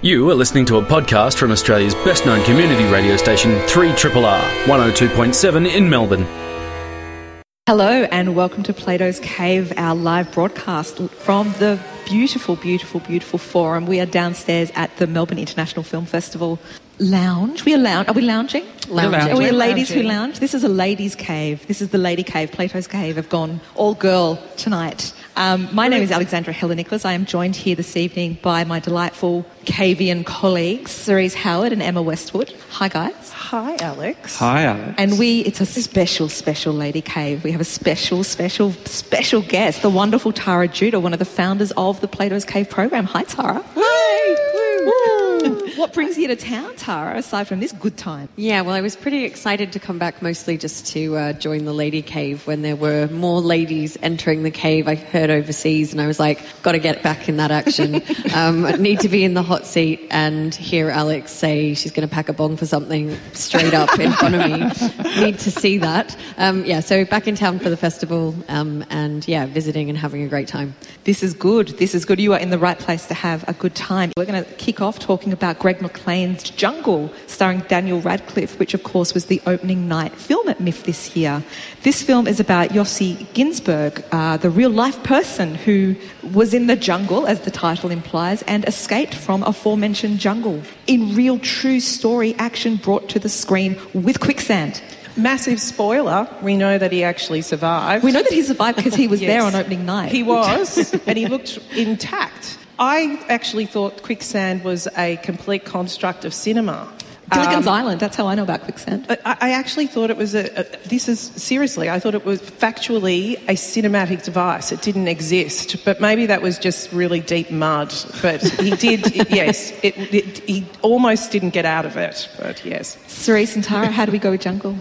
You are listening to a podcast from Australia's best known community radio station, 3RRR 102.7 in Melbourne. Hello and welcome to Plato's Cave, our live broadcast from the beautiful, beautiful, beautiful forum. We are downstairs at the Melbourne International Film Festival lounge. We are lounge. Are we lounging? Lounging. Are we We're ladies who lounge? This is a ladies' cave. This is the lady cave. Plato's Cave have gone all girl tonight. Um, my name is Alexandra Heller-Nicholas. I am joined here this evening by my delightful cavian colleagues, Cerise Howard and Emma Westwood. Hi, guys. Hi, Alex. Hi, Alex. And we, it's a special, special lady cave. We have a special, special, special guest, the wonderful Tara Judah, one of the founders of the Plato's Cave program. Hi, Tara. Woo. What brings you to town, Tara, aside from this good time? Yeah, well, I was pretty excited to come back mostly just to uh, join the lady cave when there were more ladies entering the cave I heard overseas, and I was like, got to get back in that action. um, need to be in the hot seat and hear Alex say she's going to pack a bong for something straight up in front of me. Need to see that. Um, yeah, so back in town for the festival um, and yeah, visiting and having a great time. This is good. This is good. You are in the right place to have a good time. We're going to kick off talking about Greg McLean's Jungle, starring Daniel Radcliffe, which, of course, was the opening night film at MIFF this year. This film is about Yossi Ghinsberg, uh, the real life person who was in the jungle, as the title implies, and escaped from aforementioned jungle. In real, true story action brought to the screen with quicksand. Massive spoiler, we know that he actually survived. We know that he survived because he was there on opening night. He was, and he looked intact. I actually thought quicksand was a complete construct of cinema. Gilligan's Um, Island, that's how I know about quicksand. I, I actually thought it was a, a. This is seriously. I thought it was factually a cinematic device. It didn't exist, but maybe that was just really deep mud. But he did. yes, it, it, he almost didn't get out of it. But yes. Cerise and Tara, how do we go with Jungle?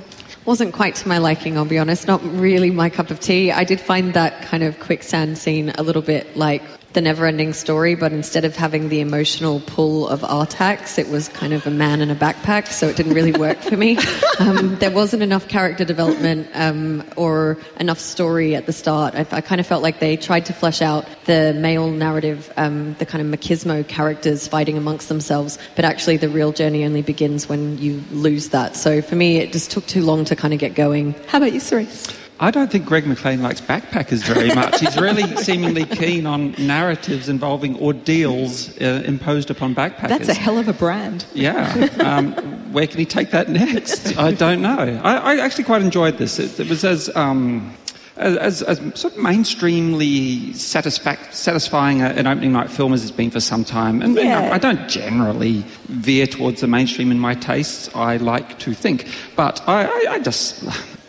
Wasn't quite to my liking, I'll be honest. Not really my cup of tea. I did find that kind of quicksand scene a little bit like the never ending story, but instead of having the emotional pull of Artax, it was kind of a man in a backpack, so it didn't really work for me. Um, there wasn't enough character development um, or enough story at the start. I, I kind of felt like they tried to flesh out the male narrative, um, the kind of machismo characters fighting amongst themselves, but actually the real journey only begins when you lose that. So for me, it just took too long to kind of get going. How about you, Cerise? I don't think Greg McLean likes backpackers very much. He's really seemingly keen on narratives involving ordeals uh, imposed upon backpackers. That's a hell of a brand. Yeah. Um, where can he take that next? I don't know. I, I actually quite enjoyed this. It, it was as. Um, as, as, sort of mainstreamly satisfac- satisfying a, an opening night film as it's been for some time. And you know, Yeah. I don't generally veer towards the mainstream in my tastes, I like to think. But I, I, I just.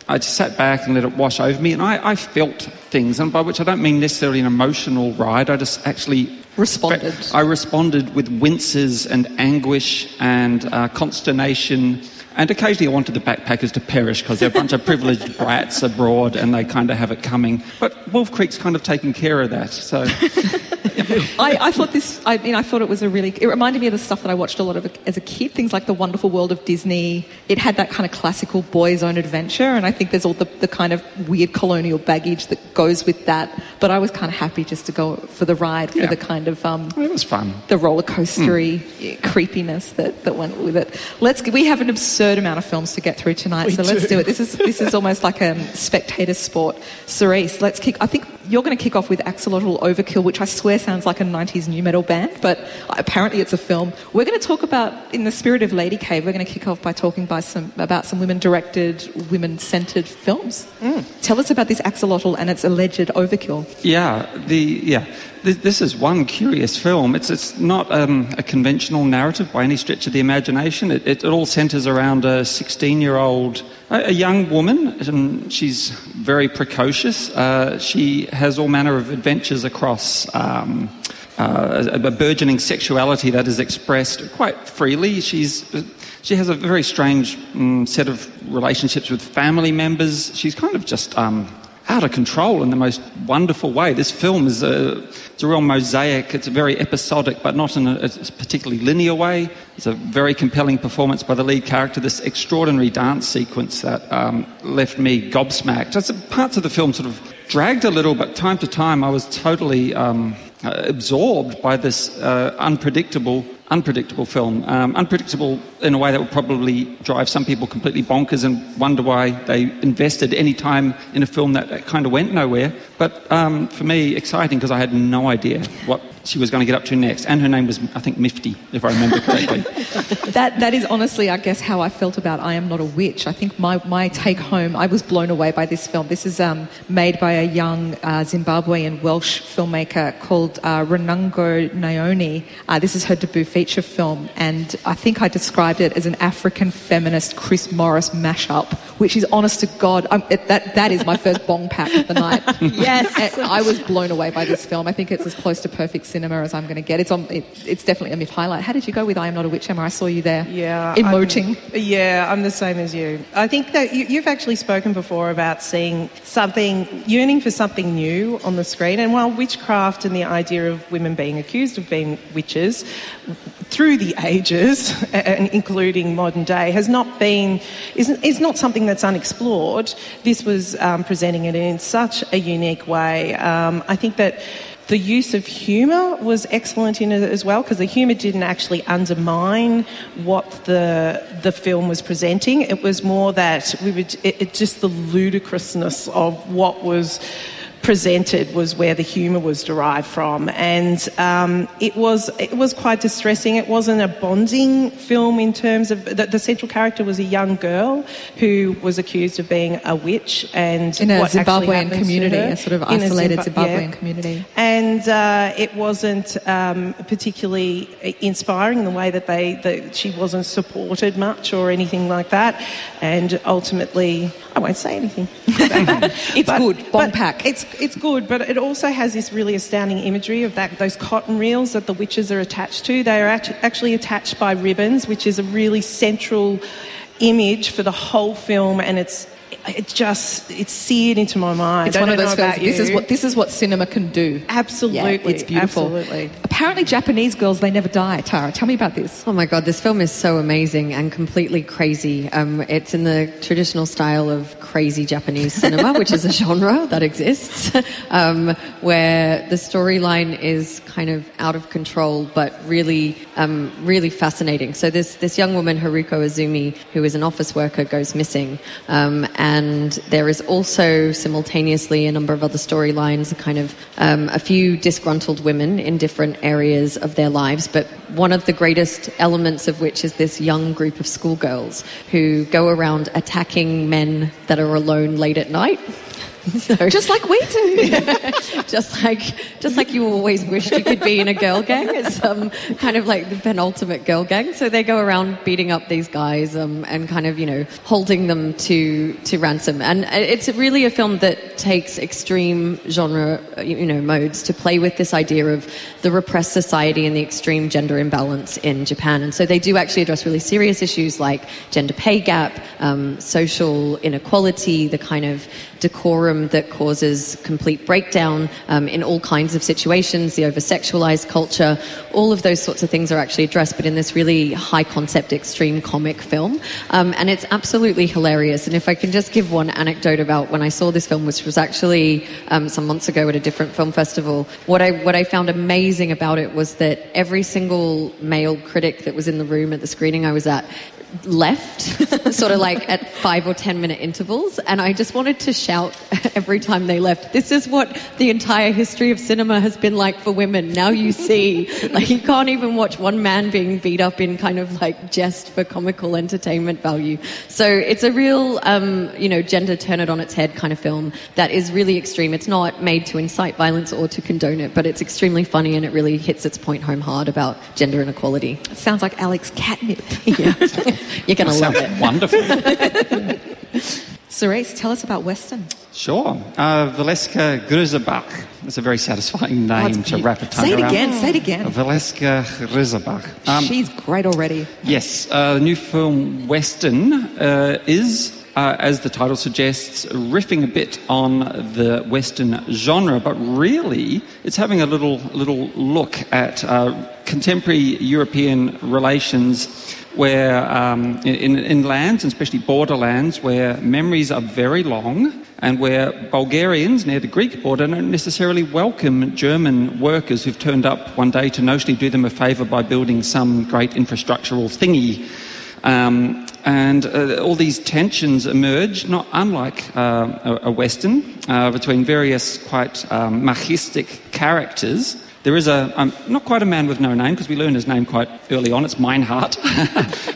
I just sat back and let it wash over me, and I, I felt things, and by which I don't mean necessarily an emotional ride. I just actually Responded. I responded with winces and anguish and uh, consternation. And occasionally I wanted the backpackers to perish because they're a bunch of privileged brats abroad and they kind of have it coming. But Wolf Creek's kind of taken care of that. So I, I thought this, I mean, I thought it was a really, it reminded me of the stuff that I watched a lot of as a kid, things like The Wonderful World of Disney. It had that kind of classical boy's own adventure, and I think there's all the, the kind of weird colonial baggage that goes with that. But I was kind of happy just to go for the ride, for Yeah. the kind of, um, it was fun. the roller coastery creepiness that, that went with it. Let's we have an absurd amount of films to get through tonight, so let's do it. This is this is almost like a spectator sport. Cerise, let's kick. I think you're going to kick off with Axolotl Overkill, which I swear sounds like a '90s new metal band, but apparently it's a film. We're going to talk about, in the spirit of Lady Cave, we're going to kick off by talking by some about some women-directed, women-centered films. Tell us about this Axolotl and its alleged overkill. Yeah, the yeah. This, this is one curious film. It's it's not um, a conventional narrative by any stretch of the imagination. It, it, it all centres around a 16-year-old, a, a young woman. And she's very precocious. Uh, she has all manner of adventures across. Um, uh, a, a burgeoning sexuality that is expressed quite freely. She's she has a very strange mm, set of relationships with family members. She's kind of just um, out of control in the most wonderful way. This film is a, it's a real mosaic. It's very episodic, but not in a, a particularly linear way. It's a very compelling performance by the lead character. This extraordinary dance sequence that um, left me gobsmacked. As parts of the film sort of dragged a little, but time to time I was totally um, uh, absorbed by this uh, unpredictable unpredictable film. Um, unpredictable in a way that would probably drive some people completely bonkers and wonder why they invested any time in a film that, that kind of went nowhere. But um, for me, exciting because I had no idea what she was going to get up to next. And her name was, I think, Mifty, if I remember correctly. that, that is honestly, I guess, how I felt about I Am Not a Witch. I think my, my take home, I was blown away by this film. This is um, made by a young uh, Zimbabwean Welsh filmmaker called uh, Rungano Nyoni. Uh, this is her debut feature film, and I think I described it as an African feminist Chris Morris mashup, which is honest to God, it, that, that is my first bong pack of the night. yes. I was blown away by this film. I think it's as close to perfect cinema as I'm going to get. It's on. It, it's definitely a MIFF highlight. How did you go with I Am Not a Witch, Emma? I saw you there. Yeah, emoting. I'm, yeah, I'm the same as you. I think that you, you've actually spoken before about seeing something, yearning for something new on the screen. And while witchcraft and the idea of women being accused of being witches through the ages, and including modern day, has not been is, is not something that's unexplored. This was um, presenting it in such a unique way. Um, I think that the use of humour was excellent in it as well because the humour didn't actually undermine what the the film was presenting. It was more that we would it, it just the ludicrousness of what was presented was where the humour was derived from, and um, it was it was quite distressing. It wasn't a bonding film in terms of the, the, central character was a young girl who was accused of being a witch, and in a Zimbabwean community, a sort of isolated Zimba- Zimbabwean yeah. community, and uh, it wasn't um, particularly inspiring in the way that they that she wasn't supported much or anything like that, and ultimately I won't say anything. it's but, good, bomb pack. It's it's good, but it also has this really astounding imagery of that those cotton reels that the witches are attached to. They are actually attached by ribbons, which is a really central image for the whole film, and it's it just it's seared into my mind. It's one of those films. This is what this is what cinema can do. Absolutely, yeah, it's beautiful. Absolutely. Apparently, Japanese girls they never die. Tara, tell me about this. Oh my god, this film is so amazing and completely crazy. Um, it's in the traditional style of crazy Japanese cinema, which is a genre that exists, um, where the storyline is kind of out of control, but really, um, really fascinating. So this this young woman Haruko Azumi, who is an office worker, goes missing, um, and there is also simultaneously a number of other storylines, a kind of um, a few disgruntled women in different areas of their lives, but one of the greatest elements of which is this young group of schoolgirls who go around attacking men that are alone late at night. So, just like we do. just like just like you always wished you could be in a girl gang. It's um, kind of like the penultimate girl gang. So they go around beating up these guys um, and kind of you know holding them to to ransom. And it's really a film that takes extreme genre you know modes to play with this idea of the repressed society and the extreme gender imbalance in Japan. And so they do actually address really serious issues like gender pay gap, um, social inequality, the kind of decorum that causes complete breakdown um, in all kinds of situations, the over sexualized culture, all of those sorts of things are actually addressed, but in this really high concept, extreme comic film. Um, and it's absolutely hilarious. And if I can just give one anecdote about when I saw this film, which was actually um, some months ago at a different film festival, what I, what I found amazing about it was that every single male critic that was in the room at the screening I was at left, sort of like at five or ten minute intervals, and I just wanted to shout every time they left. This is what the entire history of cinema has been like for women. Now you see, like you can't even watch one man being beat up in kind of like jest for comical entertainment value. So it's a real, um, you know, gender turn it on its head kind of film that is really extreme. It's not made to incite violence or to condone it, but it's extremely funny and it really hits its point home hard about gender inequality. It sounds like Alex catnip. yeah. You're going to love it. Wonderful. Cerise, tell us about Western. Sure. Uh, Valeska Grisebach. That's a very satisfying name oh, to wrap a tongue Say it around. again, say it again. Valeska Grisebach. Um, She's great already. Yes. Uh, the new film Western uh, is uh, as the title suggests, riffing a bit on the Western genre, but really it's having a little little look at uh, contemporary European relations where um, in, in lands, and especially borderlands, where memories are very long and where Bulgarians near the Greek border don't necessarily welcome German workers who've turned up one day to notionally do them a favour by building some great infrastructural thingy. Um, and uh, all these tensions emerge, not unlike uh, a, a, Western, uh, between various quite um, machistic characters there is a, um, not quite a man with no name, because we learn his name quite early on, it's Meinhardt.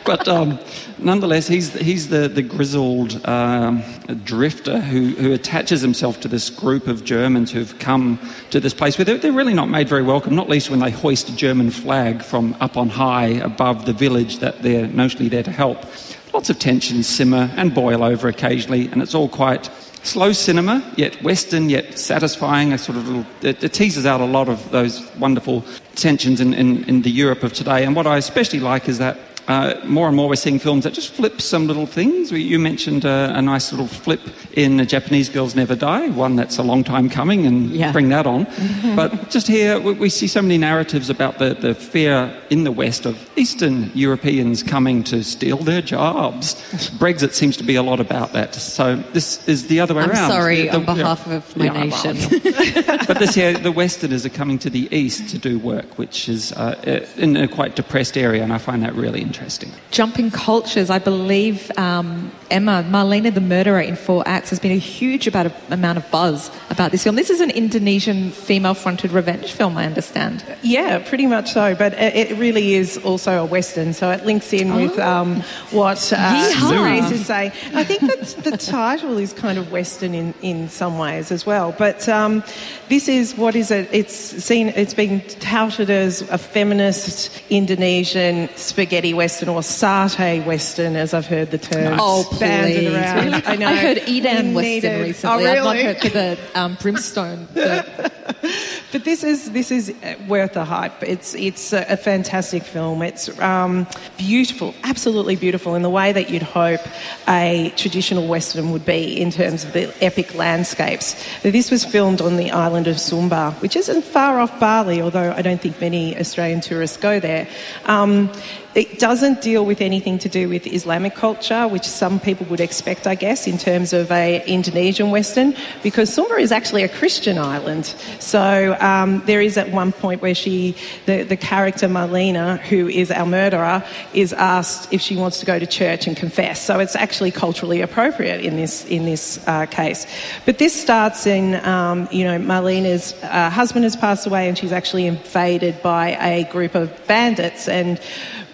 but um, nonetheless, he's, he's the, the grizzled um, drifter who, who attaches himself to this group of Germans who've come to this place where they're, they're really not made very welcome, not least when they hoist a German flag from up on high above the village that they're notionally there to help. Lots of tensions simmer and boil over occasionally, and it's all quite slow cinema, yet Western, yet satisfying. A sort of little, it, it teases out a lot of those wonderful tensions in, in, in the Europe of today. And what I especially like is that uh, more and more we're seeing films that just flip some little things. You mentioned uh, a nice little flip in Japanese Girls Never Die, one that's a long time coming, and yeah. bring that on. but just here, we see so many narratives about the, the fear in the West of Eastern Europeans coming to steal their jobs. Brexit seems to be a lot about that. So this is the other way I'm around. sorry, the, on behalf of my yeah, nation. but this year, the Westerners are coming to the East to do work, which is uh, in a quite depressed area, and I find that really interesting. Jumping cultures, I believe um, Emma, Marlena the Murderer in Four Acts has been a huge about a, amount of buzz about this film. This is an Indonesian female fronted revenge film, I understand. Yeah, pretty much so, but it really is also a Western, so it links in oh. with um, what uh, is saying. I think that the title is kind of Western in, in some ways as well, but um, this is what is it? It's seen, it's been touted as a feminist Indonesian spaghetti Western or satay Western, as I've heard the term. Oh, banded around. Really? I know. I heard Edam Western recently. Oh, really? I've not heard the um, brimstone. but this is this is worth the hype. It's it's a, a fantastic film. It's um, beautiful, absolutely beautiful in the way that you'd hope a traditional western would be in terms of the epic landscapes. This was filmed on the island of Sumba, which isn't far off Bali, although I don't think many Australian tourists go there. Um, it doesn't deal with anything to do with Islamic culture, which some people would expect, I guess, in terms of a Indonesian Western, because Sumba is actually a Christian island. So um, there is at one point where she, the, the character Marlena, who is our murderer, is asked if she wants to go to church and confess. So it's actually culturally appropriate in this in this uh, case. But this starts in, um, you know, Marlena's uh, husband has passed away, and she's actually invaded by a group of bandits and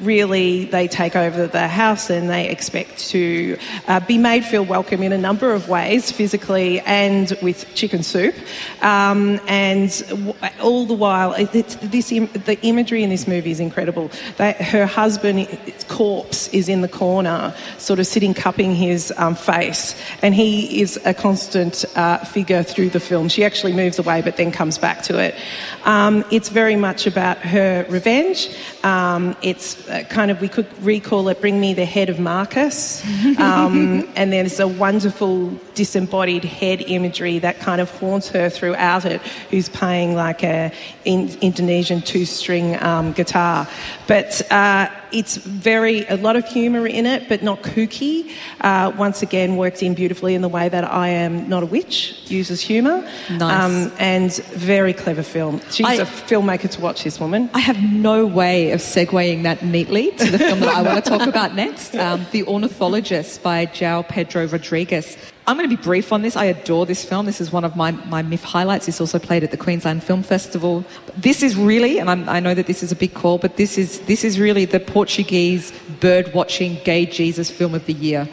really they take over the house and they expect to uh, be made feel welcome in a number of ways, physically and with chicken soup. Um, and w- all the while, this the imagery in this movie is incredible. That her husband's corpse is in the corner, sort of sitting cupping his um, face, and he is a constant uh, figure through the film. She actually moves away, but then comes back to it. Um, it's very much about her revenge. Um, it's kind of, we could recall it, Bring Me the Head of Marcus. Um, and there's a wonderful disembodied head imagery that kind of haunts her throughout it, who's playing like a in, Indonesian two string um, guitar. But uh, it's very, a lot of humour in it, but not kooky. Uh, once again, worked in beautifully in the way that I am not a witch, uses humour. Nice. Um, and very clever film. She's I, a filmmaker to watch, this woman. I have no way of segueing that neatly to the film that I want to talk about next um, The Ornithologist by João Pedro Rodrigues. I'm going to be brief on this. I adore this film. This is one of my, my MIFF highlights. It's also played at the Queensland Film Festival. This is really, and I'm, i know that this is a big call, but this is, this is really the Portuguese bird watching gay Jesus film of the year.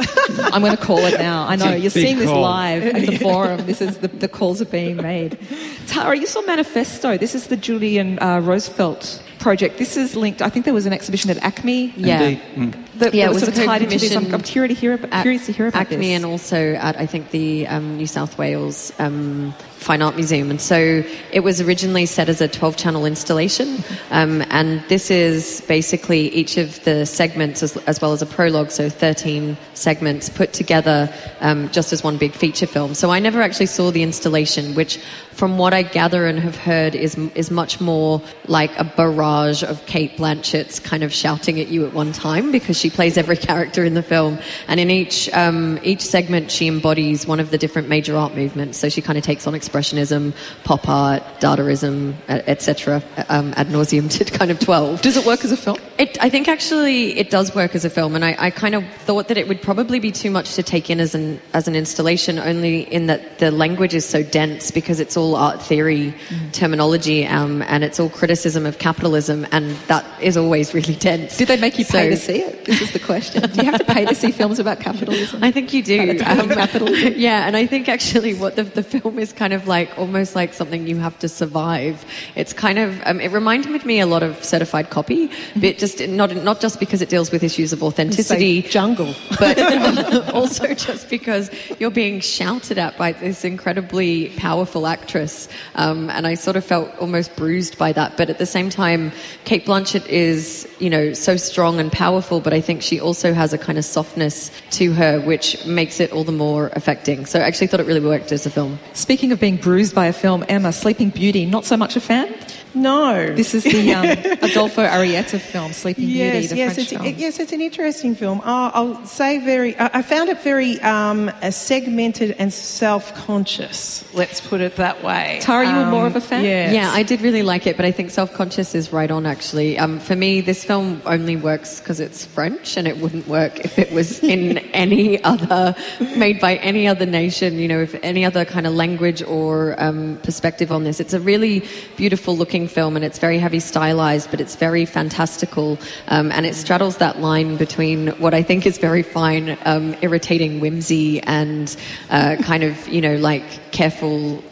I'm going to call it now. I know, you're seeing this live at the forum. This is the, the calls are being made. Tara, you saw Manifesto. This is the Julian uh, Rosefeldt project. This is linked. I think there was an exhibition at ACMI. Yeah, mm. that, yeah, that was, sort of tied into this. I'm, I'm, curious to hear about, curious to hear about ACMI this. and also at I think the um, New South Wales um, Fine Art Museum. And so it was originally set as a 12 channel installation. Um, and this is basically each of the segments, as, as, well as a prologue, so 13 segments put together um, just as one big feature film. So I never actually saw the installation, which, from what I gather and have heard, is, is much more like a barrage of Cate Blanchett's kind of shouting at you at one time because she plays every character in the film, and in each um, each segment she embodies one of the different major art movements. So she kind of takes on expressionism, pop art, Dadaism, etc. Um, ad nauseum to kind of twelve. Does it work as a film? It, I think actually it does work as a film, and I, I kind of thought that it would probably be too much to take in as an as an installation, only in that the language is so dense because it's all art theory mm. terminology um, and it's all criticism of capitalism, and that is always really dense. Did they make you pay to see it? This is the question. Do you have to pay to see films about capitalism? I think you do. Um, capitalism. Yeah, and I think actually what the, the film is kind of like almost like something you have to survive. It's kind of um, it reminded me a lot of Certified Copy, mm-hmm. but just not not just because it deals with issues of authenticity, jungle, but also just because you're being shouted at by this incredibly powerful actress, um, and I sort of felt almost bruised by that. But at the same time, Cate Blanchett is you know so strong and powerful, but I think she also has a kind of softness to her, which makes it all the more affecting. So I actually thought it really worked as a film. Speaking of being bruised by a film, Emma, Sleeping Beauty, not so much a fan? No. This is the um, Adolfo Arrieta film, Sleeping yes, Beauty, the yes, French it's, film. It, yes, it's an interesting film. Uh, I'll say very, I found it very um, segmented and self-conscious, let's put it that way. Tara, you were more of a fan? Yes. Yeah, I did really like it, but I think self-conscious is right on, actually. Um, for me, this film only works because it's French, and it wouldn't work if it was in any other, made by any other nation, you know, if any other kind of language or um, perspective on this. It's a really beautiful looking film, and it's very heavy stylized, but it's very fantastical, um, and it straddles that line between what I think is very fine, um, irritating whimsy and uh, kind of you know like careful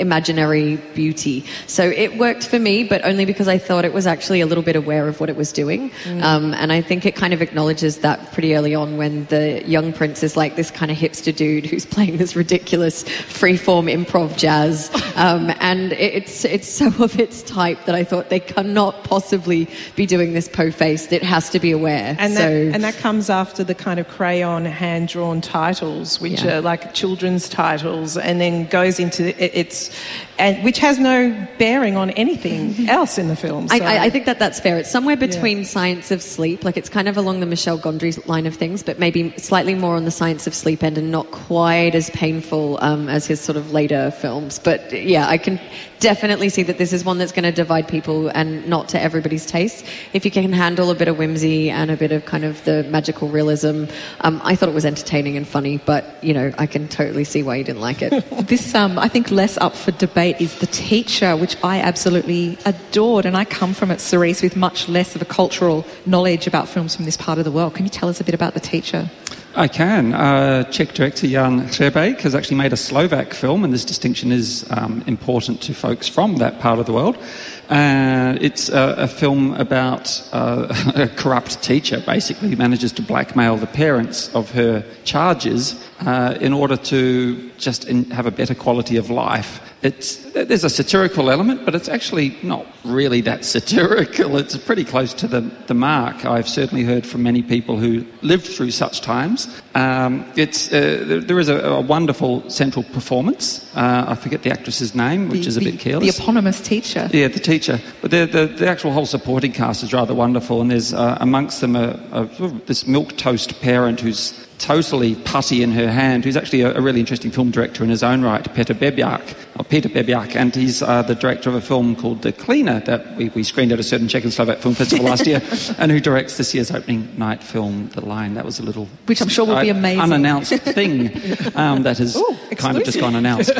imaginary beauty. So it worked for me, but only because I thought it was actually a little bit aware of what it was doing. Mm. Um, and I think it kind of acknowledges that pretty early on when the young prince is like this kind of hipster dude who's playing this ridiculous freeform improv jazz. Um, and it's, it's so of its type that I thought they cannot possibly be doing this po-faced. It has to be aware. And, so, that, and that comes after the kind of crayon hand-drawn titles, which yeah. are like children's titles, and then goes into it, and which has no bearing on anything else in the film. So. I, I, think that that's fair. It's somewhere between yeah. science of sleep, like it's kind of along the Michel Gondry line of things, but maybe slightly more on the science of sleep end and not quite as painful um, as his sort of later films. But yeah, I can definitely see that this is one that's going to divide people and not to everybody's taste. If you can handle a bit of whimsy and a bit of kind of the magical realism, um, I thought it was entertaining and funny, but you know, I can totally see why you didn't like it. this, um, I think, less up for debate is The Teacher, which I absolutely adored, and I come from it, Cerise, with much less of a cultural knowledge about films from this part of the world. Can you tell us a bit about The Teacher? I can. Uh, Czech director Jan Hřebejk has actually made a Slovak film, and this distinction is um, important to folks from that part of the world. Uh, it's a, a, film about uh, a corrupt teacher, basically, who manages to blackmail the parents of her charges uh, in order to just in, have a better quality of life. It's, there's a satirical element, but it's actually not really that satirical. It's pretty close to the, the mark. I've certainly heard from many people who lived through such times. Um, it's, uh, there, there is a, a, wonderful central performance. Uh, I forget the actress's name, which the, is a the, bit careless. The eponymous teacher. Yeah, the teacher. But the, the, the actual whole supporting cast is rather wonderful, and there's uh, amongst them a, a, this milk toast parent who's totally putty in her hand, who's actually a, a, really interesting film director in his own right, Peter Bebjak, or Peter Bebjak, and he's uh, the director of a film called The Cleaner that we, we screened at a certain Czech and Slovak film festival last year, and who directs this year's opening night film, The Line. That was a little... Which I'm sure will be amazing. Unannounced thing um, that has Ooh, kind of just gone announced.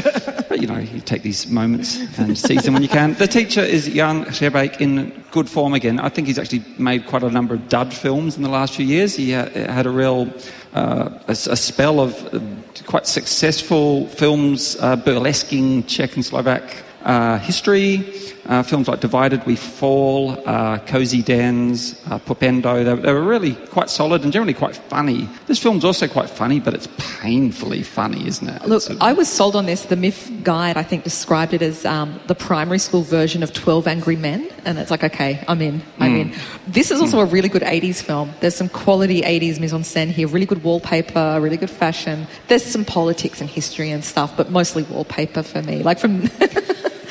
But, you know, you take these moments and seize them when you can. The teacher is Jan Hřebejk in good form again. I think he's actually made quite a number of dud films in the last few years. He had a real uh, a, a, spell of uh, quite successful films uh, burlesquing Czech and Slovak uh, history. Uh, films like Divided We Fall, uh, Cozy Dens, uh, Pupendo, they, they, were really quite solid and generally quite funny. This film's also quite funny, but it's painfully funny, isn't it? Look, I was sold on this. The MIFF guide, I think, described it as um, the primary school version of 12 Angry Men. And it's like, okay, I'm in. I'm mm. in. This is also mm. a really good 80s film. There's some quality 80s mise en scène here, really good wallpaper, really good fashion. There's some politics and history and stuff, but mostly wallpaper for me. Like from.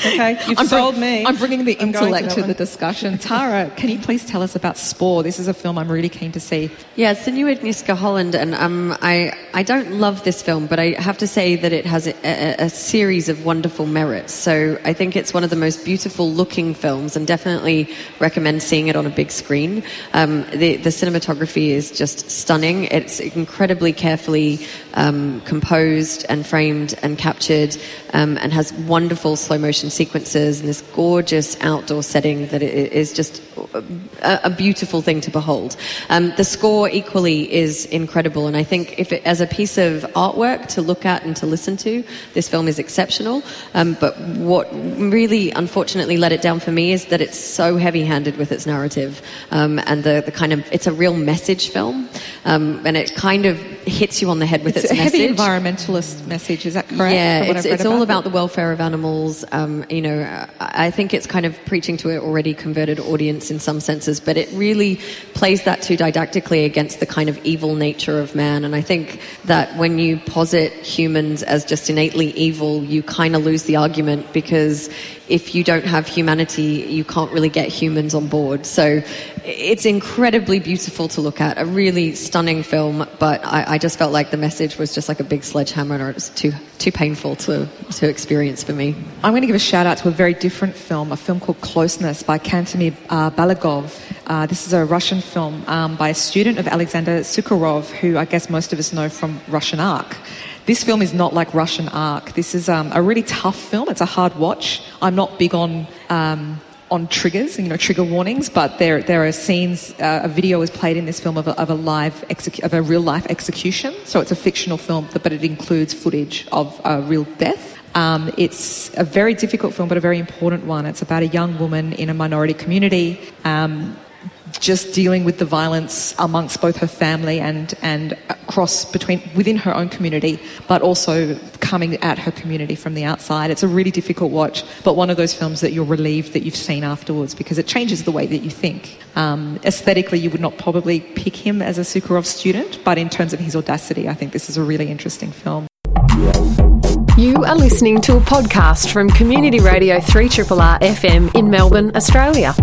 Okay, you've I'm sold bring- me. I'm bringing the I'm intellect that to, the discussion. Tara, can you please tell us about Spoor? This is a film I'm really keen to see. Yeah, it's the new Agnieszka Holland, and um, I I don't love this film, but I have to say that it has a, a, a series of wonderful merits. So I think it's one of the most beautiful looking films, and definitely recommend seeing it on a big screen. Um, the the cinematography is just stunning. It's incredibly carefully um, composed and framed and captured, um, and has wonderful slow motion sequences and this gorgeous outdoor setting that is just a, a beautiful thing to behold. Um, the score equally is incredible, and I think if it, as a piece of artwork to look at and to listen to, this film is exceptional. Um, but what really, unfortunately, let it down for me is that it's so heavy-handed with its narrative, um, and the, the kind of it's a real message film, um, and it kind of hits you on the head with It's, its, a heavy environmentalist message, is that correct? Yeah, it's, it's all about about the welfare of animals. Um, you know, I I think it's kind of preaching to an already converted audience in some senses, but it really plays that too didactically against the kind of evil nature of man. And I think that when you posit humans as just innately evil, you kind of lose the argument because if you don't have humanity, you can't really get humans on board. So it's incredibly beautiful to look at, a really stunning film, but I, I just felt like the message was just like a big sledgehammer and it was too, too painful to, to experience for me. I'm going to give a shout out to a very different film, a film called Closeness by Kantemir uh, Balagov. Uh, this is a Russian film um, by a student of Alexander Sokurov, who I guess most of us know from Russian Ark. This film is not like Russian Ark. This is um, a really tough film. It's a hard watch. I'm not big on. Um, on triggers, you know, trigger warnings, but there there are scenes. Uh, a video is played in this film of a, of a live execu- of a real life execution. So it's a fictional film, but it includes footage of a real death. Um, it's a very difficult film, but a very important one. It's about a young woman in a minority community. Um, just dealing with the violence amongst both her family and and across between within her own community, but also coming at her community from the outside. It's a really difficult watch, but one of those films that you're relieved that you've seen afterwards because it changes the way that you think. Um, aesthetically, you would not probably pick him as a Sokurov student, but in terms of his audacity, I think this is a really interesting film. You are listening to a podcast from Community Radio 3RRR FM in Melbourne, Australia.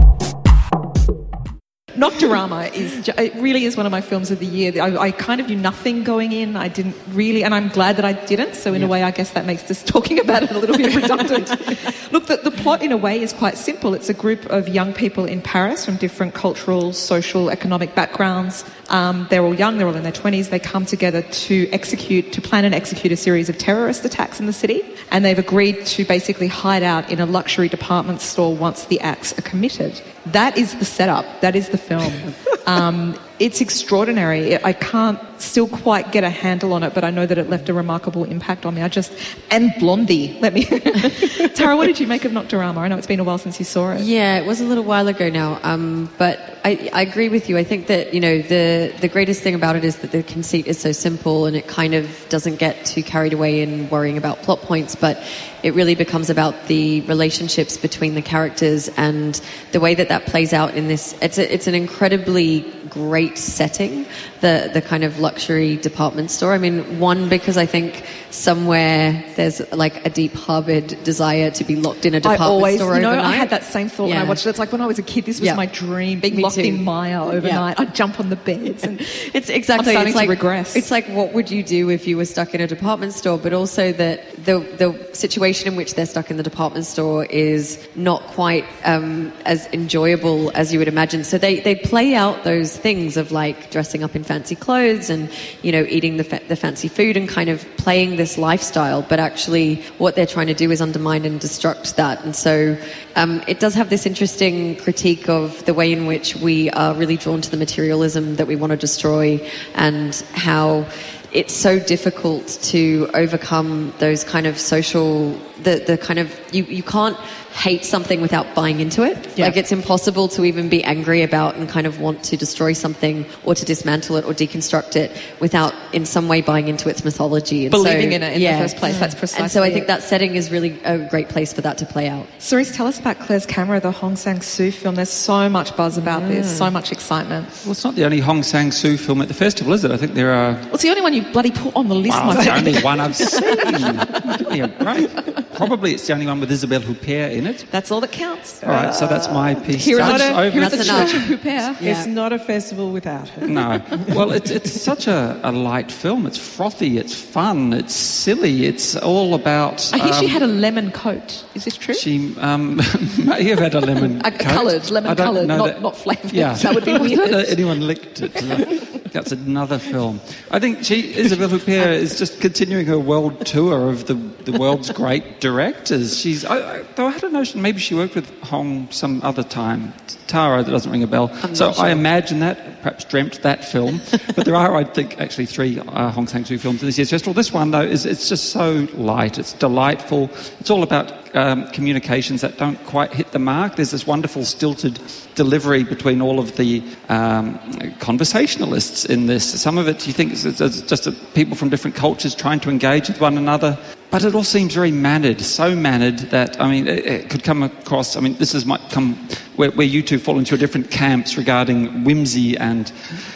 Nocturama is it really is one of my films of the year. I, I kind of knew nothing going in. I didn't really, and I'm glad that I didn't. So in a way, I guess that makes just talking about it a little bit redundant. Look, the, the plot in a way is quite simple. It's a group of young people in Paris from different cultural, social, economic backgrounds. Um, they're all young. They're all in their 20s. They come together to execute, to plan and execute a series of terrorist attacks in the city. And they've agreed to basically hide out in a luxury department store once the acts are committed. That is the setup. That is the film. Um, it's extraordinary. I can't still quite get a handle on it, but I know that it left a remarkable impact on me. I just and Blondie. Let me, Tara. What did you make of Nocturama? I know it's been a while since you saw it. Yeah, it was a little while ago now, um, but I, I agree with you. I think that you know the the greatest thing about it is that the conceit is so simple and it kind of doesn't get too carried away in worrying about plot points, but it really becomes about the relationships between the characters and the way that that plays out in this. It's a, it's an incredibly great setting, the the kind of luxury department store. I mean, one because I think somewhere there's like a deep harbored desire to be locked in a department I always, store you know, overnight. I had that same thought when I watched it. It's like when I was a kid, this was Yeah. my dream, being Me locked too. in Myer overnight. I'd jump on the beds and It's exactly. I'm starting it's to like, regress. It's like what would you do if you were stuck in a department store? But also that the the situation in which they're stuck in the department store is not quite um, as enjoyable as you would imagine. So they, they play out those things of like dressing up in fancy clothes and you know eating the fa- the fancy food and kind of playing this lifestyle. But actually, what they're trying to do is undermine and destruct that. And so um, it does have this interesting critique of the way in which we are really drawn to the materialism that we want to destroy and how it's so difficult to overcome those kind of social the, the kind of you, you can't hate something without buying into it Yeah. like it's impossible to even be angry about and kind of want to destroy something or to dismantle it or deconstruct it without in some way buying into its mythology and believing so, in it in yeah. the first place. That's precisely. and so I think it. that setting is really a great place for that to play out Cerise, tell us about Claire's Camera, the Hong Sang Soo film. There's so much buzz about this, Mm. so much excitement. Well, it's not the only Hong Sang Soo film at the festival, is it? I think there are. Well, it's the only one you bloody put on the list, Wow, my it's the only one I've seen. Give me a break. Probably it's the only one with Isabelle Huppert in it. That's all that counts. All right, so that's my piece. Here at Judged the, over. here at the That's enough. Church of Huppert. Yeah. It's not a festival without her. No. Well, it's, it's such a, a light film. It's frothy, it's fun, it's silly, it's all about. I hear she um, had a lemon coat. Is this true? She um, may have had a lemon A coat. coloured, lemon I don't coloured, know not- that- not flavoured. Yeah, That would be I don't know weird. Anyone licked it? That's another film. I think she, Isabelle Huppert is just continuing her world tour of the, the world's great directors. She's, I, I, though I had a notion maybe she worked with Hong some other time. Tara, that doesn't ring a bell. so I imagine that, perhaps dreamt that film. but there are, I think, actually three uh, Hong Sang-soo films in this year's festival. This one, though, is it's just so light. It's delightful. It's all about um, communications that don't quite hit the mark. There's this wonderful stilted delivery between all of the um, conversationalists in this. Some of it you think is, just people from different cultures trying to engage with one another. But it all seems very mannered, so mannered that, I mean, it, it could come across, I mean, this is might come where, where you two fall into your different camps regarding whimsy and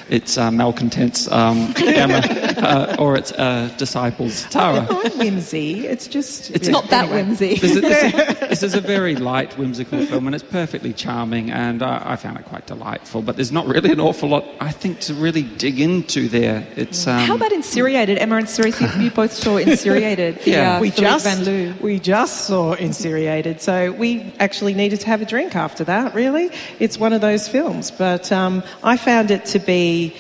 its uh, malcontents, um, Emma, uh, or its uh, disciples, Tara. Not whimsy. It's just. It's yeah, Not that anyway. whimsy. This is, this, is, this is a very light, whimsical film, and it's perfectly charming, and uh, I found it quite delightful. But there's not really an awful lot, I think, to really dig into there. It's um, How about Insyriated? Emma and Cerise, you, you both saw Insyriated. The, Yeah. uh, we Philippe just Van Leeuw. we just saw Insyriated, so we actually needed to have a drink after that. Really, it's one of those films. But um, I found it to be.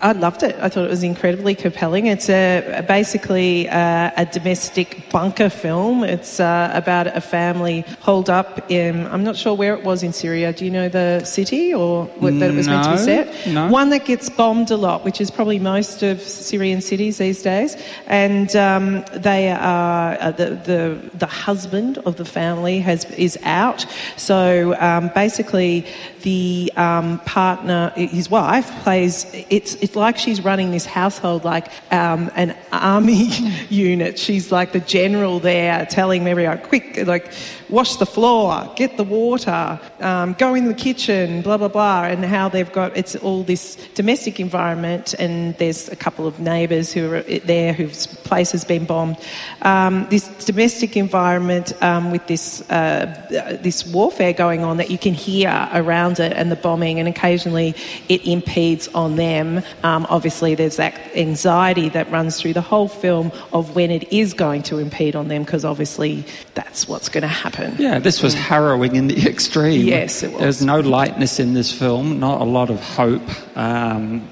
I loved it. I thought it was incredibly compelling. It's a basically uh, a domestic bunker film. It's uh, about a family holed up in. I'm not sure where it was in Syria. Do you know the city or what, that it was meant to be set? no. One that gets bombed a lot, which is probably most of Syrian cities these days, and um, they are uh, the, the the husband of the family has is out. So um, basically, the um, partner, his wife, plays. It's it's like she's running this household like um, an army unit. She's like the general there, telling everyone, "Quick, like wash the floor, get the water, um, go in the kitchen, blah blah blah," and how they've got it's all this domestic environment, and there's a couple of neighbours who are there whose place has been bombed. Um, this domestic environment um, with this uh, this warfare going on that you can hear around it, and the bombing, and occasionally it impedes on them. Um, obviously, there's that anxiety that runs through the whole film of when it is going to impede on them, because obviously that's what's going to happen. Yeah, this was harrowing in the extreme. Yes, it was. There's no lightness in this film, not a lot of hope. Um,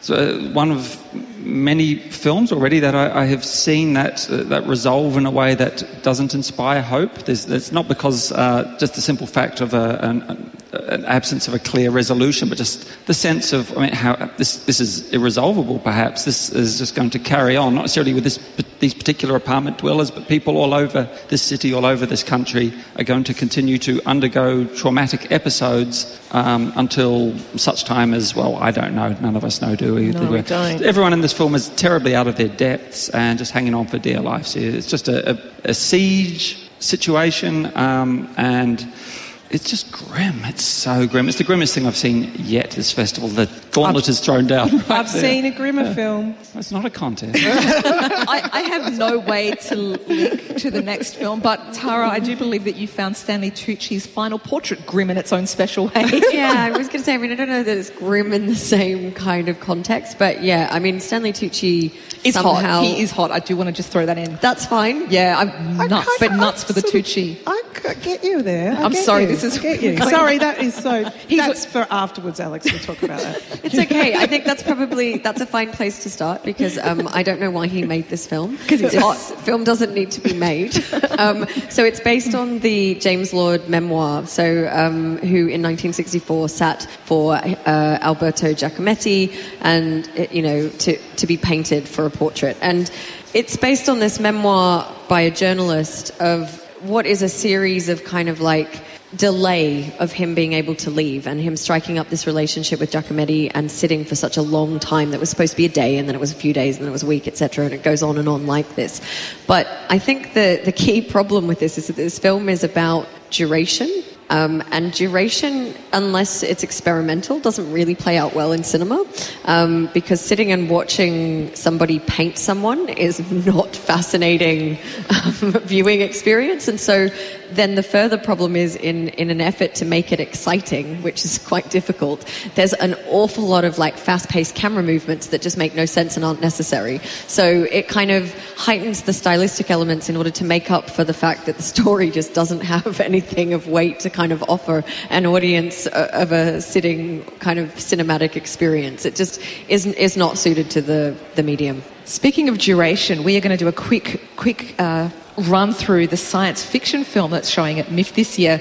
so uh, one of many films already that I, I have seen that uh, that resolve in a way that doesn't inspire hope. There's, it's not because uh, just the simple fact of a, an, an absence of a clear resolution, but just the sense of I mean, how this this is irresolvable. Perhaps this is just going to carry on, not necessarily with this these particular apartment dwellers, but people all over this city, all over this country, are going to continue to undergo traumatic episodes um, until such time as well. I don't know. None of us know, do we? No, we don't. Everyone in this film is terribly out of their depths and just hanging on for dear life. So it's just a, a, a siege situation, um, and it's just grim. It's so grim. It's the grimmest thing I've seen yet this festival. The gauntlet is thrown down. right I've there. seen a grimmer film. It's not a contest. I, I have no way to link to the next film, but Tara, I do believe that you found Stanley Tucci's final portrait grim in its own special way. yeah, I was going to say, I mean, I don't know that it's grim in the same kind of context, but yeah, I mean, Stanley Tucci Is somehow. hot. He is hot. I do want to just throw that in. That's fine. Yeah, I'm nuts, but nuts for the Tucci. I c- get you there. I I'm sorry, you. this is- get you. Sorry, that is so. That's for afterwards, Alex. We'll talk about that. It's okay. I think that's probably that's a fine place to start because um, I don't know why he made this film. 'Cause it's hot. film doesn't need to be made. Um, so it's based on the James Lord memoir. So um, who in 1964 sat for uh, Alberto Giacometti and uh, you know to to be painted for a portrait and. It's based on this memoir by a journalist of what is a series of kind of like delay of him being able to leave and him striking up this relationship with Giacometti and sitting for such a long time that was supposed to be a day and then it was a few days and then it was a week, etc. And it goes on and on like this. But I think the, the key problem with this is that this film is about duration Um, and duration, unless it's experimental, doesn't really play out well in cinema um, because sitting and watching somebody paint someone is not fascinating um, viewing experience. And so then the further problem is in, in an effort to make it exciting, which is quite difficult, there's an awful lot of like fast paced camera movements that just make no sense and aren't necessary. So it kind of heightens the stylistic elements in order to make up for the fact that the story just doesn't have anything of weight to kind of offer an audience uh, of a sitting kind of cinematic experience. It just is, is not suited to the, the medium. Speaking of duration, we are going to do a quick, quick uh, run through the science fiction film that's showing at MIFF this year.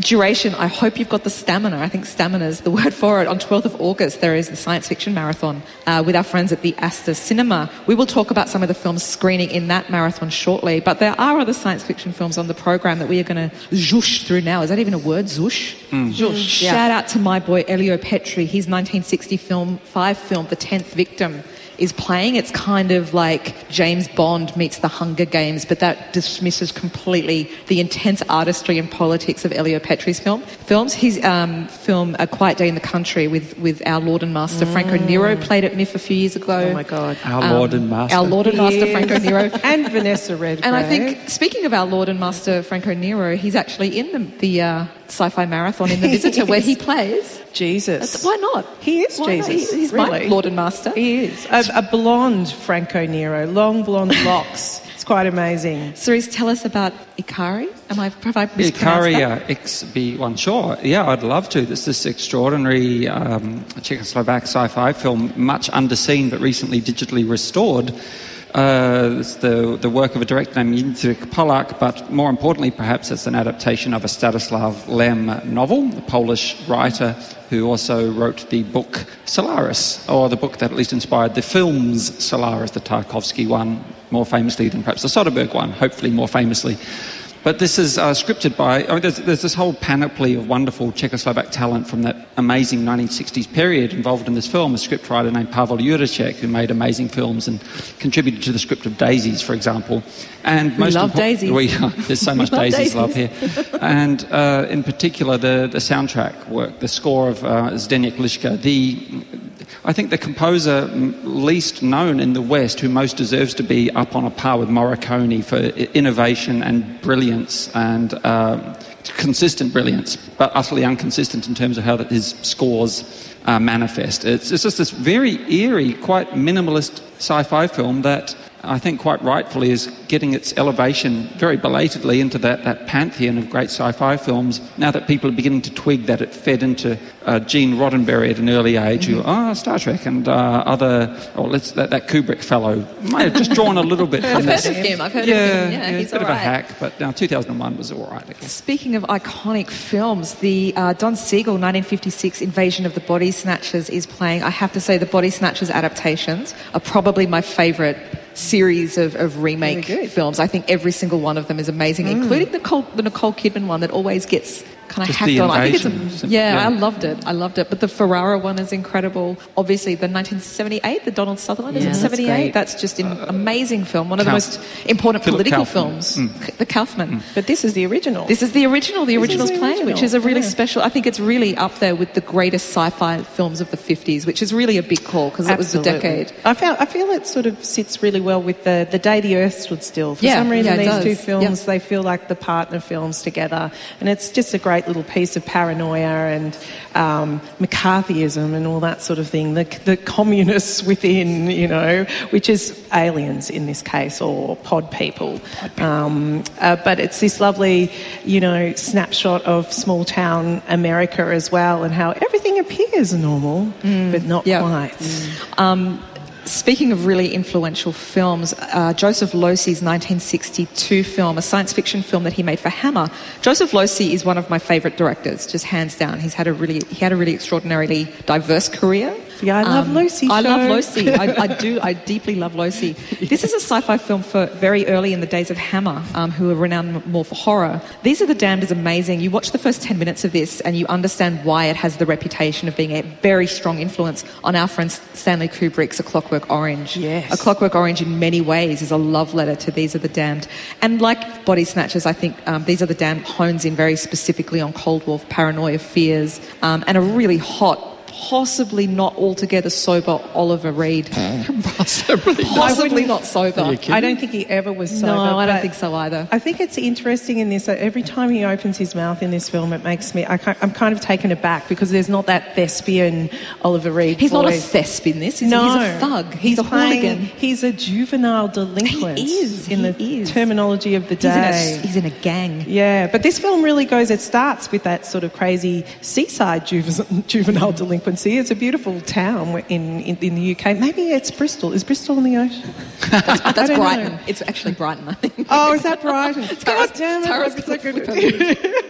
Duration, I hope you've got the stamina. I think stamina is the word for it. On 12th of August, there is the science fiction marathon uh, with our friends at the Astor Cinema. We will talk about some of the films screening in that marathon shortly, but there are other science fiction films on the program that we are going to zhoosh through now. Is that even a word, zhoosh? Mm. Shout out to my boy Elio Petri, his 1960 film, five film, The Tenth Victim is playing. It's kind of like James Bond meets the Hunger Games, but that dismisses completely the intense artistry and politics of Elio Petri's film. Films, his um, film A Quiet Day in the Country with, with our Lord and Master Franco Nero played at MIFF a few years ago. Oh my God. Our Lord and Master. Our Lord and Master is. Franco Nero. and Vanessa Redgrave. And I think, speaking of our Lord and Master Franco Nero, he's actually in the, the uh, sci-fi marathon in The Visitor where he plays. Jesus. Why not? He is Why? Jesus. He- he's my. Lord and Master. He is. A, a blonde Franco Nero, long blonde locks. It's quite amazing. Cerise, tell us about Ikari. Am I, have I mispronounced Ikaria that? XB1. Sure, yeah, I'd love to. This is extraordinary um, Czechoslovak sci-fi film, much underseen but recently digitally restored. Uh, it's the, the work of a director named Jindřich Polak, but more importantly, perhaps it's an adaptation of a Stanislav Lem novel, the Polish writer who also wrote the book Solaris, or the book that at least inspired the films Solaris, the Tarkovsky one, more famously than perhaps the Soderbergh one, hopefully more famously. But this is uh, scripted by, I mean, there's, there's this whole panoply of wonderful Czechoslovak talent from that amazing 1960s period involved in this film. A scriptwriter named Pavel Juracek, who made amazing films and contributed to the script of Daisies, for example. And most love impo- Daisies. We, there's so much love Daisies Daisies. love here. And uh, in particular, the, the soundtrack work, the score of uh, Zdeněk Liška, the I think the composer least known in the West, who most deserves to be up on a par with Morricone for innovation and brilliance and um consistent brilliance, but utterly inconsistent in terms of how his scores uh, manifest. It's, it's just this very eerie, quite minimalist sci-fi film that I think quite rightfully is getting its elevation very belatedly into that, that pantheon of great sci-fi films now that people are beginning to twig that it fed into uh, Gene Roddenberry at an early age who, ah, Star Trek and uh, other, or let's, that, that Kubrick fellow may have just drawn a little bit from I've heard of him. I've heard Yeah, of him. Yeah, yeah, he's a bit all of a hack, but now 2001 was all right, I guess. Speaking of iconic films, the uh, Don Siegel 1956 Invasion of the Body Snatchers is playing. I have to say, the Body Snatchers adaptations are probably my favourite series of, of remake films. I think every single one of them is amazing, including the Nicole, the Nicole Kidman one that always gets kind of Just hacked the on. I think it's a, yeah, Yeah. I loved it. I loved it. But the Ferrara one is incredible. Obviously, the 1978, the Donald Sutherland, is Yeah, it that's 78? great. That's just an uh, amazing film. One of the most important Philip political Kaufman. films. Mm. The Kaufman. Mm. But this is the original. This is the original, the This is original's the playing, which is a really yeah. special. I think it's really up there with the greatest sci-fi films of the 50s, which is really a big call because it was the Absolutely. decade. I feel, I feel it sort of sits really well with the, the day the Earth stood still. For Yeah, some reason, yeah, these does. two films, Yeah. they feel like the partner films together. And it's just a great little piece of paranoia and um, McCarthyism and all that sort of thing. The, the communists within, you know, which is aliens in this case, or pod people. Um, uh, but it's this lovely, you know, snapshot of small town America as well and how everything appears normal, but not Mm. yeah. quite. Um, speaking of really influential films, uh, Joseph Losey's 1962 film, a science fiction film that he made for Hammer. Joseph Losey is one of my favourite directors, just hands down. He's had a really he had a really extraordinarily diverse career. Yeah, I love Lucy. Um, I love. Lucy. I, I do. I deeply love Lucy. This is a sci-fi film for very early in the days of Hammer, um, who are renowned more for horror. These are the Damned is amazing. You watch the first ten minutes of this, and you understand why it has the reputation of being a very strong influence on our friend Stanley Kubrick's A Clockwork Orange. Yes. A Clockwork Orange, in many ways, is a love letter to These Are the Damned. And like Body Snatchers, I think um, These Are the Damned hones in very specifically on Cold War paranoia, fears, um, and a really hot. Possibly not altogether sober Oliver Reed. Possibly. Possibly not sober. Are you kidding? I don't think he ever was sober. No, I don't think so either. I think it's interesting in this that every time he opens his mouth in this film, it makes me. I, ki- I'm kind of taken aback because there's not that thespian Oliver Reed. He's not a voice. thesp in this. He's, no, he's a thug. He's, a playing- hooligan. He's a juvenile delinquent. He is, in he the is. terminology of the He's in, day. a, he's in a gang. Yeah, but this film really goes, it starts with that sort of crazy seaside juvenile juvenile delinquency. It's a beautiful town in, in, in the UK. Maybe it's Bristol. Is Bristol on the ocean? That's don't know. Brighton. It's actually Brighton, I think. Oh, is that Brighton? God damn it. Tara's I'm so good flip at-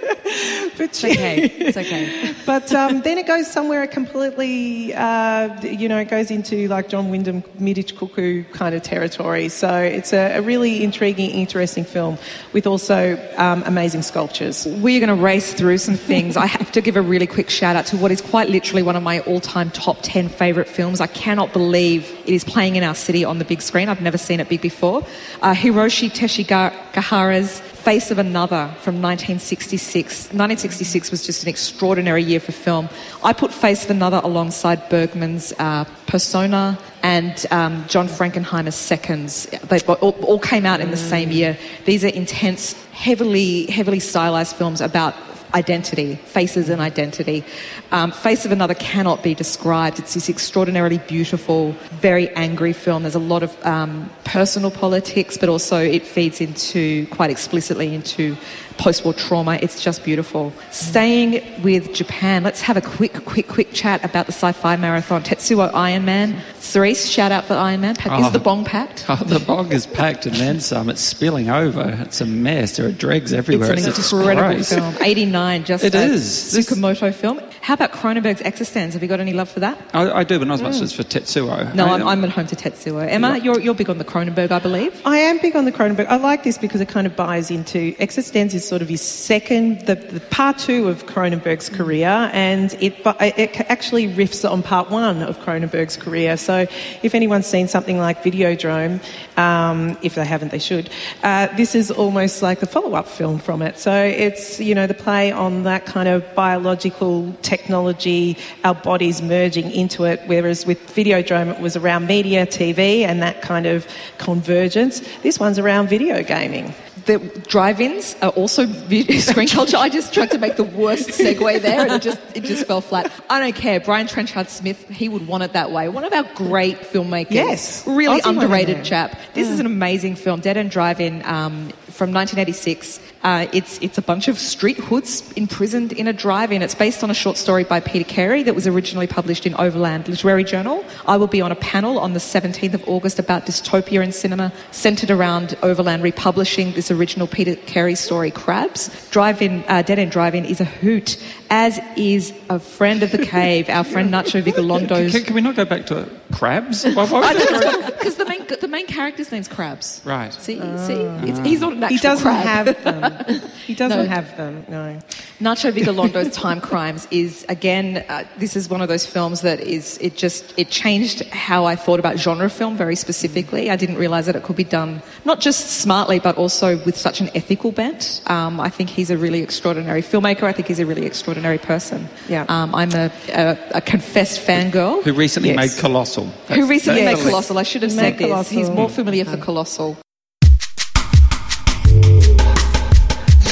but It's okay. It's okay. but um, then it goes somewhere completely, uh, you know, it goes into like John Wyndham, Midwich Cuckoo kind of territory. So it's a, a really intriguing, interesting film with also um, amazing sculptures. We're going to race through some things. I have to give a really quick shout out to what is quite literally one of my all time top 10 favourite films. I cannot believe it is playing in our city on the big screen. I've never seen it big before. Uh, Hiroshi Teshigahara's Face of Another from 1966. 1966 was just an extraordinary year for film. I put Face of Another alongside Bergman's uh, Persona and um, John Frankenheimer's Seconds. They all, all came out in the same year. These are intense, heavily, heavily stylized films about identity, faces and identity. Um, Face of Another cannot be described. It's this extraordinarily beautiful, very angry film. There's a lot of um, personal politics, but also it feeds into, quite explicitly, into post-war trauma. It's just beautiful. Staying with Japan, let's have a quick, quick, quick chat about the sci-fi marathon. Tetsuo Iron Man. Cerise, shout out for Iron Man. Oh. Is the bong packed? Oh, the bong is packed and then some. It's spilling over. It's a mess. There are dregs everywhere. It's an It's incredible film. 89, just It a is. This- Tsukamoto film. How about Cronenberg's eXistenZ? Have you got any love for that? I, I do, but not as much as for Tetsuo. No, I- I'm, I'm at home to Tetsuo. Emma, you're, you're big on the Cronenberg, I believe. I am big on the Cronenberg. I like this because it kind of buys into eXistenZ is sort of his second, the, the part two of Cronenberg's career, and it it actually riffs on part one of Cronenberg's career. So, if anyone's seen something like Videodrome, um, if they haven't, they should. Uh, this is almost like the follow-up film from it. So it's you know the play on that kind of biological technology, our bodies merging into it. Whereas with Videodrome, it was around media, TV, and that kind of convergence. This one's around video gaming. The drive-ins are also screen culture. I just tried to make the worst segue there, and it just it just fell flat. I don't care. Brian Trenchard Smith, he would want it that way. One of our great filmmakers. Yes. really Aussie underrated chap. This is an amazing film, Dead End Drive-In, um, from 1986. Uh, it's it's a bunch of street hoods imprisoned in a drive-in. It's based on a short story by Peter Carey that was originally published in Overland Literary Journal. I will be on a panel on the 17th of August about dystopia in cinema, centered around Overland republishing this original Peter Carey story, Crabs. Drive-in, uh, Dead End Drive-In is a hoot, as is a friend of the cave, our friend Nacho Vigalondo. Can, can we not go back to crabs? Why, why would you- Because the main the main character's name's Crabs. Right. See, see, it's, ah. he's not an actual He doesn't crab. have them. He doesn't No. have them. No. Nacho Vigalondo Time Crimes is again. Uh, this is one of those films that is. It just it changed how I thought about genre film very specifically. I didn't realize that it could be done not just smartly but also with such an ethical bent. Um, I think he's a really extraordinary filmmaker. I think he's a really extraordinary person. Yeah. Um, I'm a, a, a confessed fangirl. Who recently Yes. made Colossal. Who recently that's made Colossal? I should have Made said this. Colossal. He's more familiar for Colossal.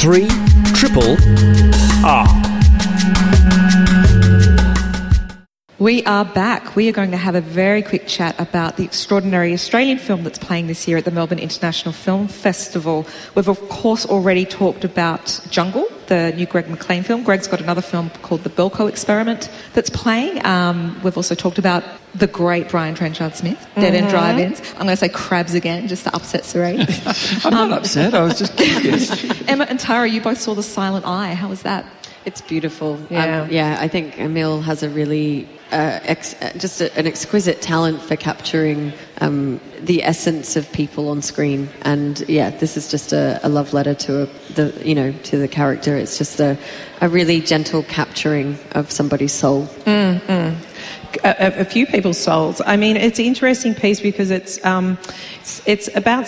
Three triple R. We are back. We are going to have a very quick chat about the extraordinary Australian film that's playing this year at the Melbourne International Film Festival. We've, of course, already talked about Jungle, the new Greg McLean film. Greg's got another film called The Belko Experiment that's playing. Um, we've also talked about the great Brian Trenchard Smith, Dead End Drive Ins. I'm going to say crabs again, just to upset Cerise. I'm not upset. I was just curious. Emma and Tara, you both saw The Silent Eye. How was that? It's beautiful. Um, Yeah. yeah. I think Amiel has a really uh, ex- uh, just a, an exquisite talent for capturing um, the essence of people on screen. And yeah, this is just a, a love letter to a, the you know to the character. It's just a, a really gentle capturing of somebody's soul. a, a- a few people's souls. I mean, it's an interesting piece because it's um, it's, it's about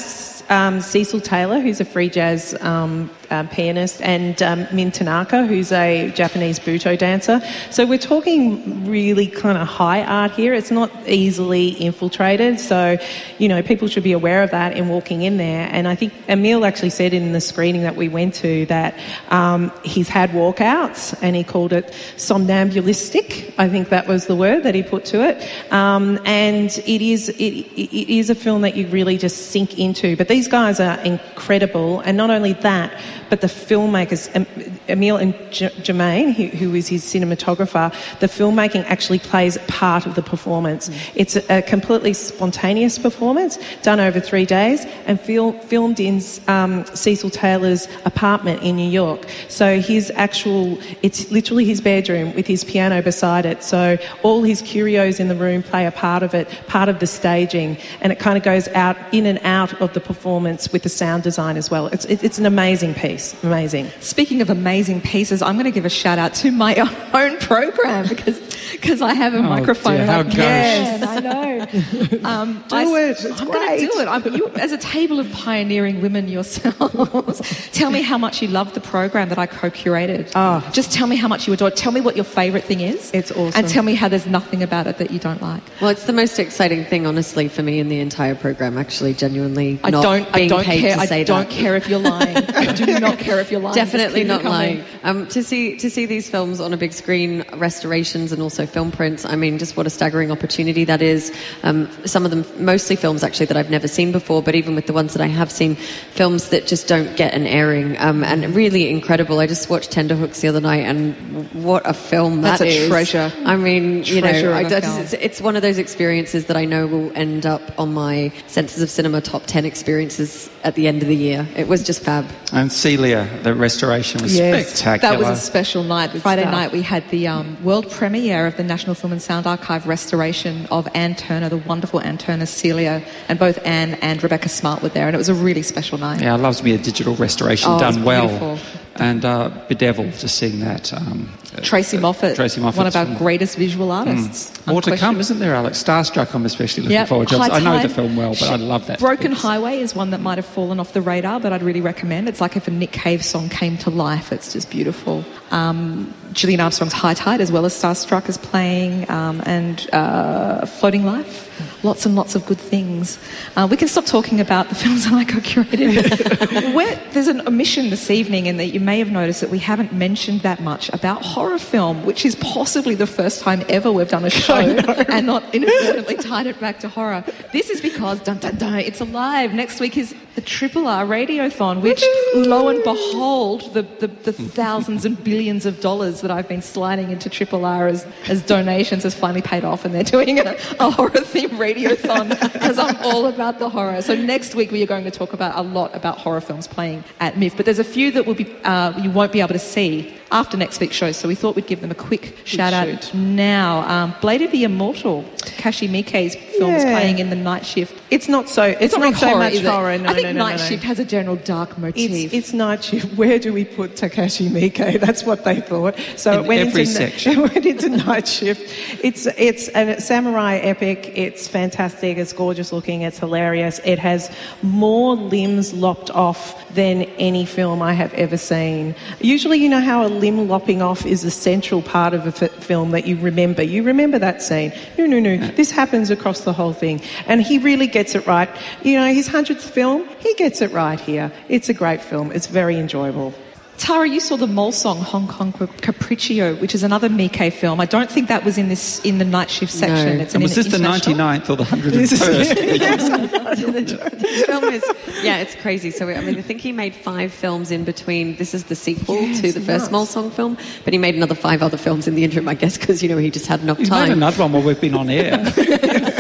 um, Cecil Taylor, who's a free jazz um, uh, pianist, and um, Min Tanaka, who's a Japanese butoh dancer. So we're talking really kind of high art here. It's not easily infiltrated. So, you know, people should be aware of that in walking in there. And I think Amiel actually said in the screening that we went to that um, he's had walkouts and he called it somnambulistic. I think that was the word that he put to it. Um, and it is, it, it is a film that you really just sink into. But these guys are incredible. And not only that, but the filmmakers, Em- Amiel and Germain, who, who is his cinematographer, the filmmaking actually plays part of the performance. It's a, a completely spontaneous performance done over three days and fil- filmed in um, Cecil Taylor's apartment in New York. So his actual, it's literally his bedroom with his piano beside it. So all his curios in the room play a part of it, part of the staging, and it kind of goes out in and out of the performance with the sound design as well. It's, it, it's an amazing piece, amazing. Speaking of amazing pieces, I'm going to give a shout out to my own program because because I have a microphone. dear, how I goes. can, I know. Um, do it, it's I'm going great. to do it. I'm, you, as a table of pioneering women yourselves, tell me how much you love the program that I co-curated. Oh. Just tell me how much you adore. it. Tell me what your favourite thing is. It's awesome. And tell me how there's nothing about it that you don't like. Well, it's the most exciting thing, honestly, for me in the entire program. Actually, genuinely, I not don't. I don't paid care. I don't that. care if you're lying. I do not care if you're lying. Definitely not lying. Um, to see to see these films on a big screen, restorations and also film prints. I mean, just what a staggering opportunity that is. Um, some of them, mostly films actually that I've never seen before, but even with the ones that I have seen, films that just don't get an airing um, and really incredible. I just watched Tenderhooks the other night, and what a film That's that a is. treasure. I mean, you know, Treasure of I, a that's- it's, it's one of those experiences that I know will end up on my Senses of Cinema top ten experiences at the end of the year. It was just fab. And Celia, the restoration was Yes, spectacular. That was a special night. Friday stuff. night we had the um, world premiere of the National Film and Sound Archive restoration of Anne Turner, the wonderful Anne Turner Celia, and both Anne and Rebecca Smart were there, and it was a really special night. Yeah, it loves me a digital restoration Oh, it's done well. And uh, Bedeviled, just seeing that. Um, Tracey uh, Moffatt, Tracey Moffatt. one of our greatest visual artists. More to come, isn't there, Alex? Starstruck, I'm especially looking Yep. forward to. I know the film well, but I love that. Broken piece. Highway is one that might have fallen off the radar, but I'd really recommend. It's like if a Nick Cave song came to life. It's just beautiful. Um, Gillian Armstrong's High Tide, as well as Starstruck, is playing, um, and uh, Floating Life. Lots and lots of good things. Uh, we can stop talking about the films that I co-curated. Where, there's an omission this evening, in that you may have noticed that we haven't mentioned that much about horror film, which is possibly the first time ever we've done a show and not inadvertently tied it back to horror. This is because dun dun dun, it's alive. Next week is the Triple R Radiothon, which lo and behold, the, the, the thousands and billions of dollars that I've been sliding into Triple R as, as donations has finally paid off, and they're doing a, a horror themed radiothon because I'm all about the horror. So next week we are going to talk about a lot about horror films playing at MIFF, but there's a few that will be uh, you won't be able to see after next week's show. So we thought we'd give them a quick shout out now. Um, Blade of the Immortal, Takashi Miike's film is playing in the night shift. It's not so. It's, not, really so much is it? horror. No, I think no, no, night no, no. shift has a general dark motif. It's, it's night shift. Where do we put Takashi Miike? That's what they thought. So In it went every into section. it went into night shift. It's it's a samurai epic. It's fantastic. It's gorgeous looking. It's hilarious. It has more limbs lopped off than any film I have ever seen. Usually, you know how a limb lopping off is a central part of a f- film that you remember. You remember that scene. No, no, no. This happens across the whole thing, and he really gets it right. You know, his hundredth film, he gets it right here. It's a great film. It's very enjoyable. Tara, you saw the Mole Song Hong Kong Capriccio, which is another Miike film. I don't think that was in this in the night shift section. No. It's And was this the international- 99th or the 101st? the film is yeah, it's crazy. So I mean, I think he made five films in between. This is the sequel to the first Mole Song film, but he made another five other films in the interim, I guess, because you know he just had enough He's made another one while we've been on air.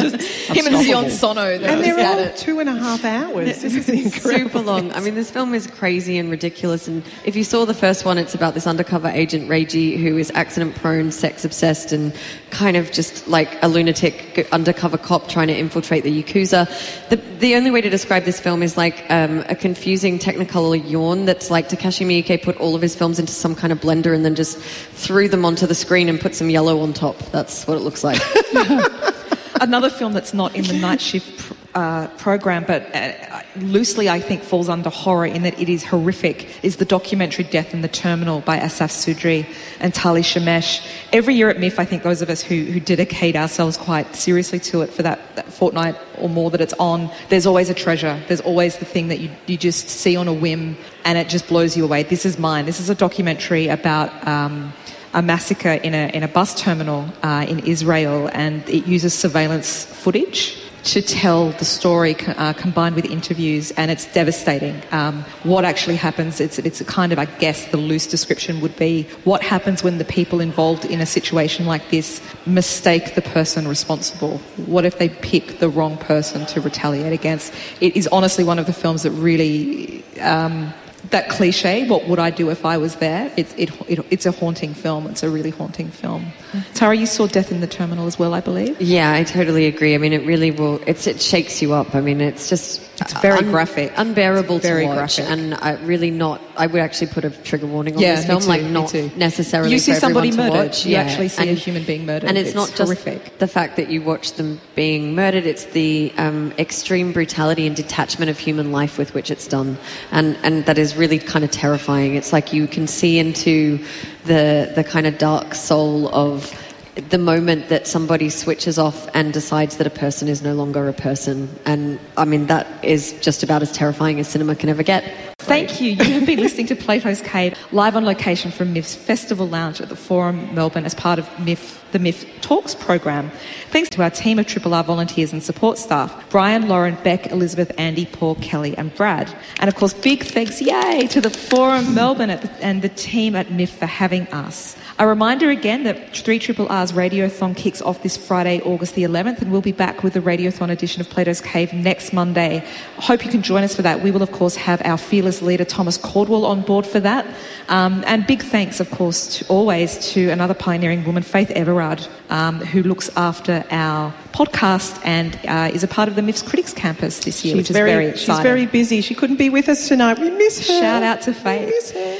Him and Sion Sono. that And they're at all it. two and a half hours. This is incredible. super long. I mean, this film is crazy and ridiculous. And if you saw the first one, it's about this undercover agent, Reiji, who is accident prone, sex obsessed, and kind of just like a lunatic undercover cop trying to infiltrate the Yakuza. The, the only way to describe this film is like um, a confusing technicolor yawn that's like Takashi Miike put all of his films into some kind of blender and then just threw them onto the screen and put some yellow on top. That's what it looks like. Another film that's not in the night shift pr- uh, program, but uh, loosely I think falls under horror in that it is horrific, is the documentary Death in the Terminal by Asaf Sudry and Tali Shemesh. Every year at MIFF, I think those of us who, who dedicate ourselves quite seriously to it for that, that fortnight or more that it's on, there's always a treasure. There's always the thing that you, you just see on a whim and it just blows you away. This is mine. This is a documentary about. Um, a massacre in a, in a bus terminal uh, in Israel, and it uses surveillance footage to tell the story uh, combined with interviews, and it's devastating. Um, what actually happens, it's, it's a kind of, I guess, the loose description would be what happens when the people involved in a situation like this mistake the person responsible? What if they pick the wrong person to retaliate against? It is honestly one of the films that really. Um, that cliche, what would I do if I was there? It's, it, it, it's a haunting film. It's a really haunting film. Mm-hmm. Tara, you saw Death in the Terminal as well, I believe. Yeah, I totally agree. I mean, it really will. It's, it shakes you up. I mean, it's just It's very graphic. unbearable It's very to watch, graphic. and I really not. I would actually put a trigger warning on Yeah, this film, too, like not necessarily. You see for somebody everyone to murdered. watch. You Yeah, actually see a human being murdered. and it's, It's not just horrific. the fact that you watch them being murdered; it's the um, extreme brutality and detachment of human life with which it's done, and and that is really kind of terrifying. It's like you can see into the the kind of dark soul of the moment that somebody switches off and decides that a person is no longer a person. And I mean, that is just about as terrifying as cinema can ever get. Thank you. You have been listening to Plato's Cave live on location from MIFF's Festival Lounge at the Forum Melbourne as part of MIF, the MIFF Talks program. Thanks to our team of Triple R volunteers and support staff Brian, Lauren, Beck, Elizabeth, Andy, Paul, Kelly, and Brad. And of course, big thanks, yay, to the Forum Melbourne the, and the team at MIFF for having us. A reminder again that 3 Triple R's Radiothon kicks off this Friday, August the 11th, and we'll be back with the Radiothon edition of Plato's Cave next Monday. Hope you can join us for that. We will, of course, have our fearless leader, Thomas Caldwell, on board for that. Um, and big thanks, of course, to, always to another pioneering woman, Faith Everard, um, who looks after our podcast and uh, is a part of the MIFS Critics Campus this year, which is very, exciting. she's very busy. She couldn't be with us tonight. We miss her. Shout out to We Faith. miss her.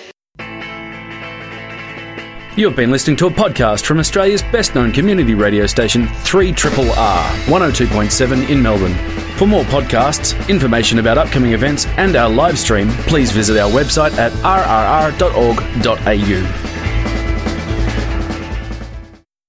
You've been listening to a podcast from Australia's best known community radio station, 3 R 102.7 in Melbourne. For more podcasts, information about upcoming events, and our live stream, please visit our website at rrr.org.au.